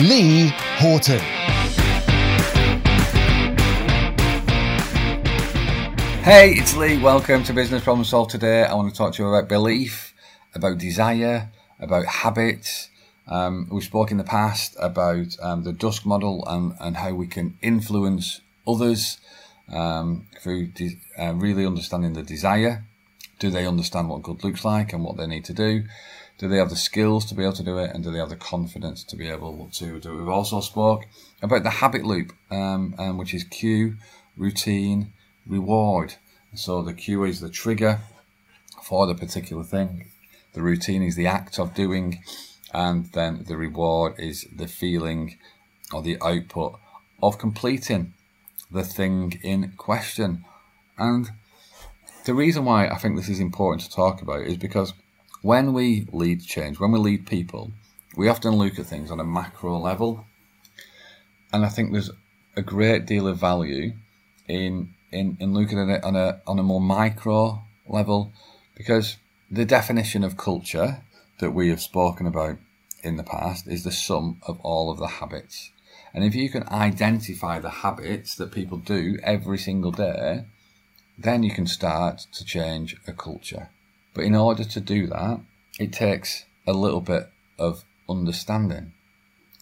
Lee Horton. Hey, it's Lee. Welcome to Business Problem Solved. Today, I want to talk to you about belief, about desire, about habits. Um, we spoke in the past about um, the dusk model and, and how we can influence others um, through de- uh, really understanding the desire. Do they understand what good looks like and what they need to do? Do they have the skills to be able to do it, and do they have the confidence to be able to do it? We've also spoke about the habit loop, um, um, which is cue, routine, reward. So the cue is the trigger for the particular thing. The routine is the act of doing, and then the reward is the feeling or the output of completing the thing in question. And the reason why I think this is important to talk about is because when we lead change, when we lead people, we often look at things on a macro level. And I think there's a great deal of value in in, in looking at it on a on a more micro level because the definition of culture that we have spoken about in the past is the sum of all of the habits. And if you can identify the habits that people do every single day, then you can start to change a culture. But in order to do that, it takes a little bit of understanding.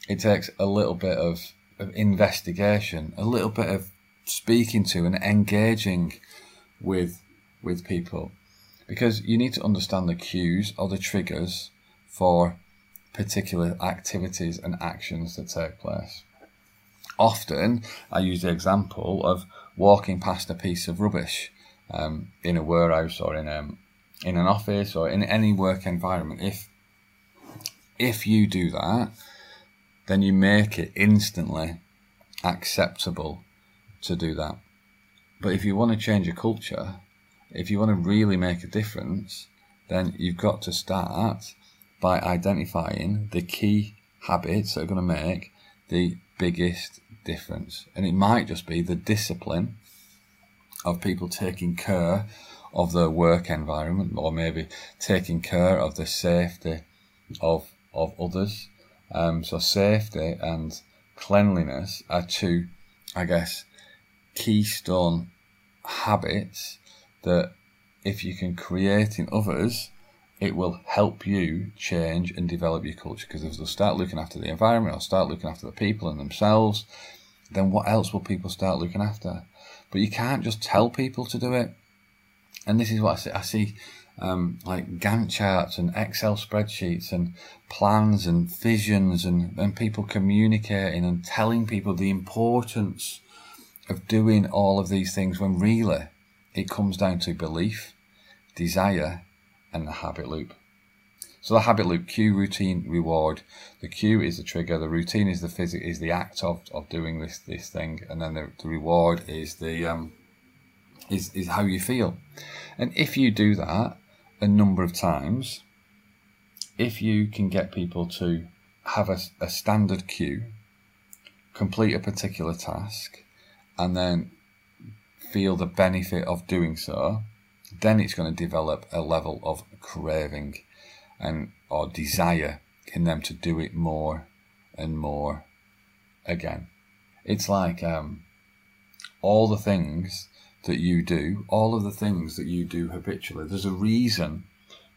It takes a little bit of, of investigation, a little bit of speaking to and engaging with with people. Because you need to understand the cues or the triggers for particular activities and actions that take place. Often, I use the example of walking past a piece of rubbish um, in a warehouse or in a, in an office or in any work environment, if if you do that, then you make it instantly acceptable to do that. But if you want to change a culture, if you want to really make a difference, then you've got to start by identifying the key habits that are going to make the biggest difference. And it might just be the discipline of people taking care of their work environment or maybe taking care of the safety of of others. Um, so safety and cleanliness are two, I guess, keystone habits that if you can create in others, it will help you change and develop your culture. Because if they'll start looking after the environment or start looking after the people and themselves, then what else will people start looking after? But you can't just tell people to do it and this is what I see. I see um, like Gantt charts and Excel spreadsheets and plans and visions and, and people communicating and telling people the importance of doing all of these things when really it comes down to belief, desire, and the habit loop. So the habit loop, cue, routine, reward. The cue is the trigger. The routine is the physic, is the act of, of doing this this thing, and then the, the reward is the um, is, is how you feel. And if you do that a number of times, if you can get people to have a, a standard cue, complete a particular task, and then feel the benefit of doing so, then it's going to develop a level of craving and or desire in them to do it more and more again. It's like um, all the things that you do, all of the things that you do habitually, there's a reason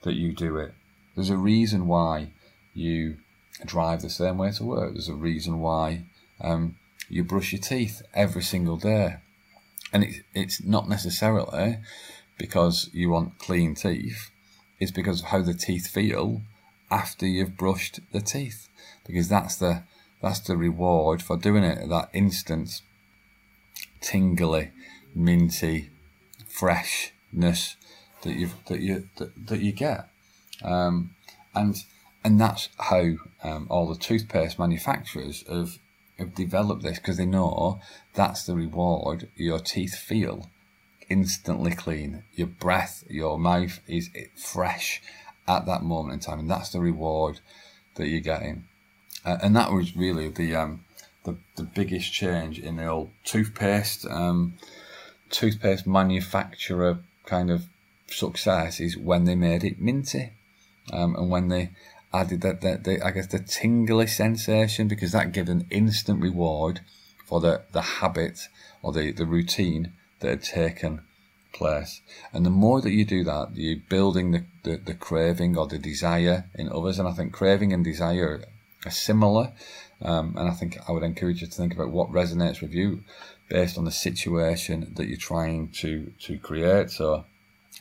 that you do it. There's a reason why you drive the same way to work. There's a reason why um, you brush your teeth every single day. And it's, it's not necessarily because you want clean teeth. It's because of how the teeth feel after you've brushed the teeth. Because that's the, that's the reward for doing it, at that instant tingly minty freshness that you that you that, that you get, um, and and that's how um, all the toothpaste manufacturers have have developed this because they know that's the reward your teeth feel instantly clean. Your breath, your mouth is fresh at that moment in time, and that's the reward that you're getting. Uh, and that was really the um, the, the biggest change in the old toothpaste um, toothpaste manufacturer kind of success is when they made it minty, um, and when they added that, that the, I guess the tingly sensation because that gave an instant reward for the, the habit or the, the routine that had taken place. And the more that you do that, you're building the, the, the craving or the desire in others. And I think craving and desire are similar. Um, and I think I would encourage you to think about what resonates with you based on the situation that you're trying to, to create. So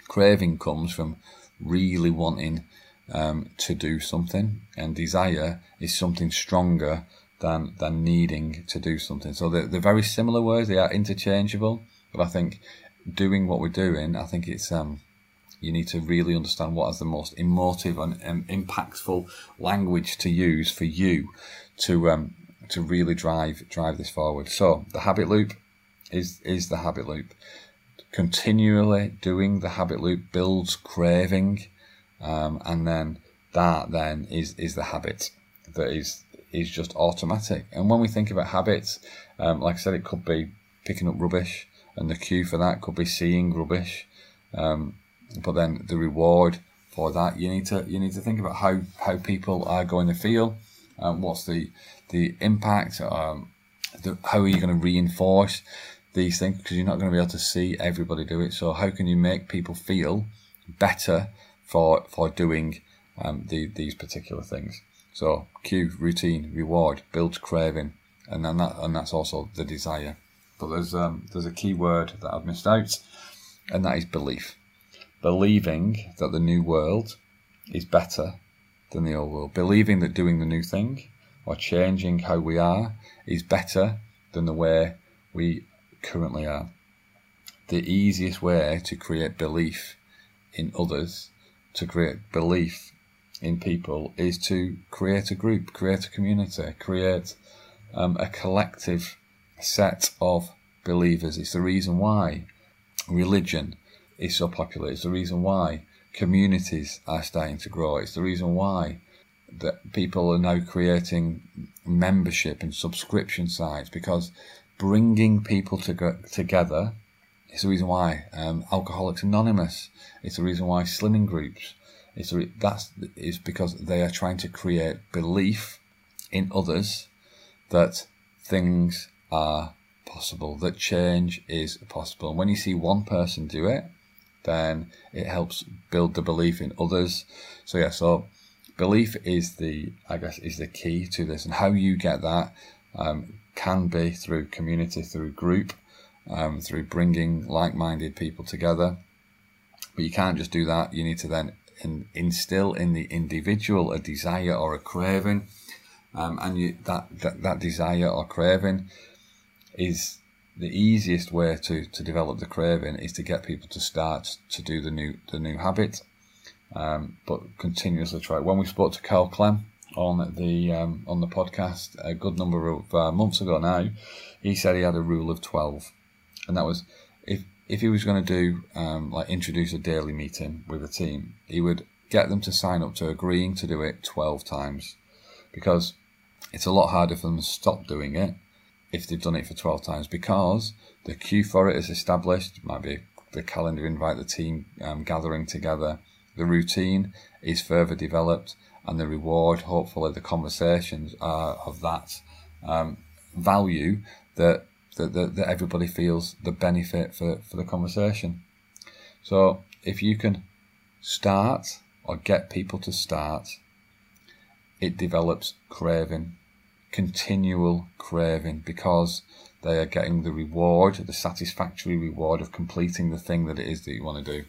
craving comes from really wanting um, to do something, and desire is something stronger than than needing to do something. So they're, they're very similar words; they are interchangeable. But I think doing what we're doing, I think it's um, you need to really understand what is the most emotive and, and impactful language to use for you to um, to really drive drive this forward. So the habit loop is is the habit loop. Continually doing the habit loop builds craving, um, and then that then is is the habit that is is just automatic. And when we think about habits, um, like I said, it could be picking up rubbish, and the cue for that could be seeing rubbish. Um, but then the reward for that, you need to you need to think about how how people are going to feel. Um, what's the the impact? Um, the, how are you going to reinforce these things? Because you're not going to be able to see everybody do it. So how can you make people feel better for for doing um, the, these particular things? So cue, routine, reward, builds craving, and then that and that's also the desire. But there's um, there's a key word that I've missed out, and that is belief. Believing that the new world is better than the old world. Believing that doing the new thing or changing how we are is better than the way we currently are. The easiest way to create belief in others, to create belief in people, is to create a group, create a community, create um, a collective set of believers. It's the reason why religion is so popular. It's the reason why communities are starting to grow. It's the reason why that people are now creating membership and subscription sites because bringing people to together is the reason why um, Alcoholics Anonymous. It's the reason why slimming groups. It's re- that's is because they are trying to create belief in others that things are possible, that change is possible. And when you see one person do it, then it helps build the belief in others. So yeah, so belief is the I guess is the key to this, and how you get that um, can be through community, through group, um, through bringing like-minded people together. But you can't just do that. You need to then in, instill in the individual a desire or a craving, um, and you, that, that that desire or craving is the easiest way to, to develop the craving is to get people to start to do the new the new habit, um, but continuously try. When we spoke to Carl Clem on the um, on the podcast a good number of uh, months ago now, he said he had a rule of twelve, and that was if if he was going to do um, like introduce a daily meeting with a team, he would get them to sign up to agreeing to do it twelve times, because it's a lot harder for them to stop doing it if they've done it for 12 times because the cue for it is established. It might be the calendar invite, the team um, gathering together. The routine is further developed, and the reward, hopefully, the conversations are of that um, value that, that, that, that everybody feels the benefit for, for the conversation. So, if you can start or get people to start, it develops craving continual craving because they are getting the reward, the satisfactory reward of completing the thing that it is that you want to do.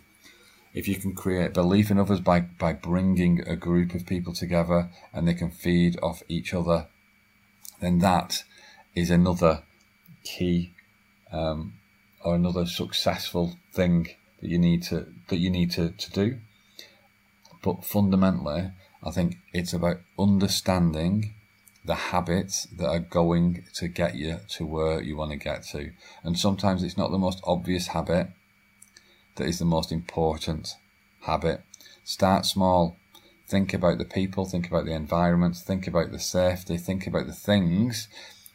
If you can create belief in others by, by bringing a group of people together and they can feed off each other, then that is another key um, or another successful thing that you need to that you need to, to do. But fundamentally, I think it's about understanding the habits that are going to get you to where you want to get to. And sometimes it's not the most obvious habit that is the most important habit. Start small. Think about the people, think about the environment, think about the safety, think about the things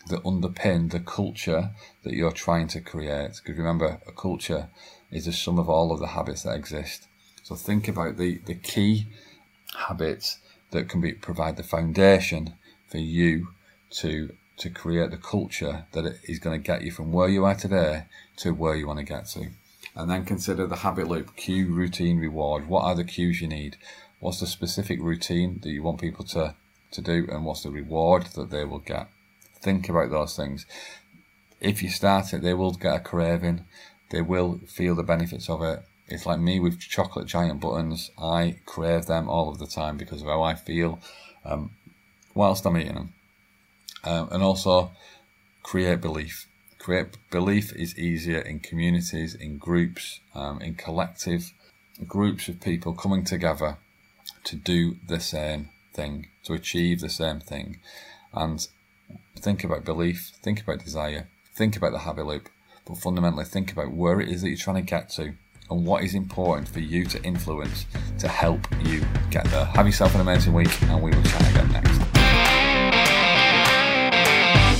that underpin the culture that you're trying to create. Because remember, a culture is a sum of all of the habits that exist. So think about the, the key habits that can be provide the foundation for you to to create the culture that is going to get you from where you are today to where you want to get to. And then consider the habit loop, cue, routine, reward. What are the cues you need? What's the specific routine that you want people to, to do? And what's the reward that they will get? Think about those things. If you start it, they will get a craving. They will feel the benefits of it. It's like me with chocolate giant buttons. I crave them all of the time because of how I feel um, whilst I'm eating them. Um, and also create belief. Create belief is easier in communities, in groups, um, in collective groups of people coming together to do the same thing, to achieve the same thing. And think about belief, think about desire, think about the habit loop, but fundamentally think about where it is that you're trying to get to and what is important for you to influence to help you get there. Have yourself an amazing week, and we will chat again next.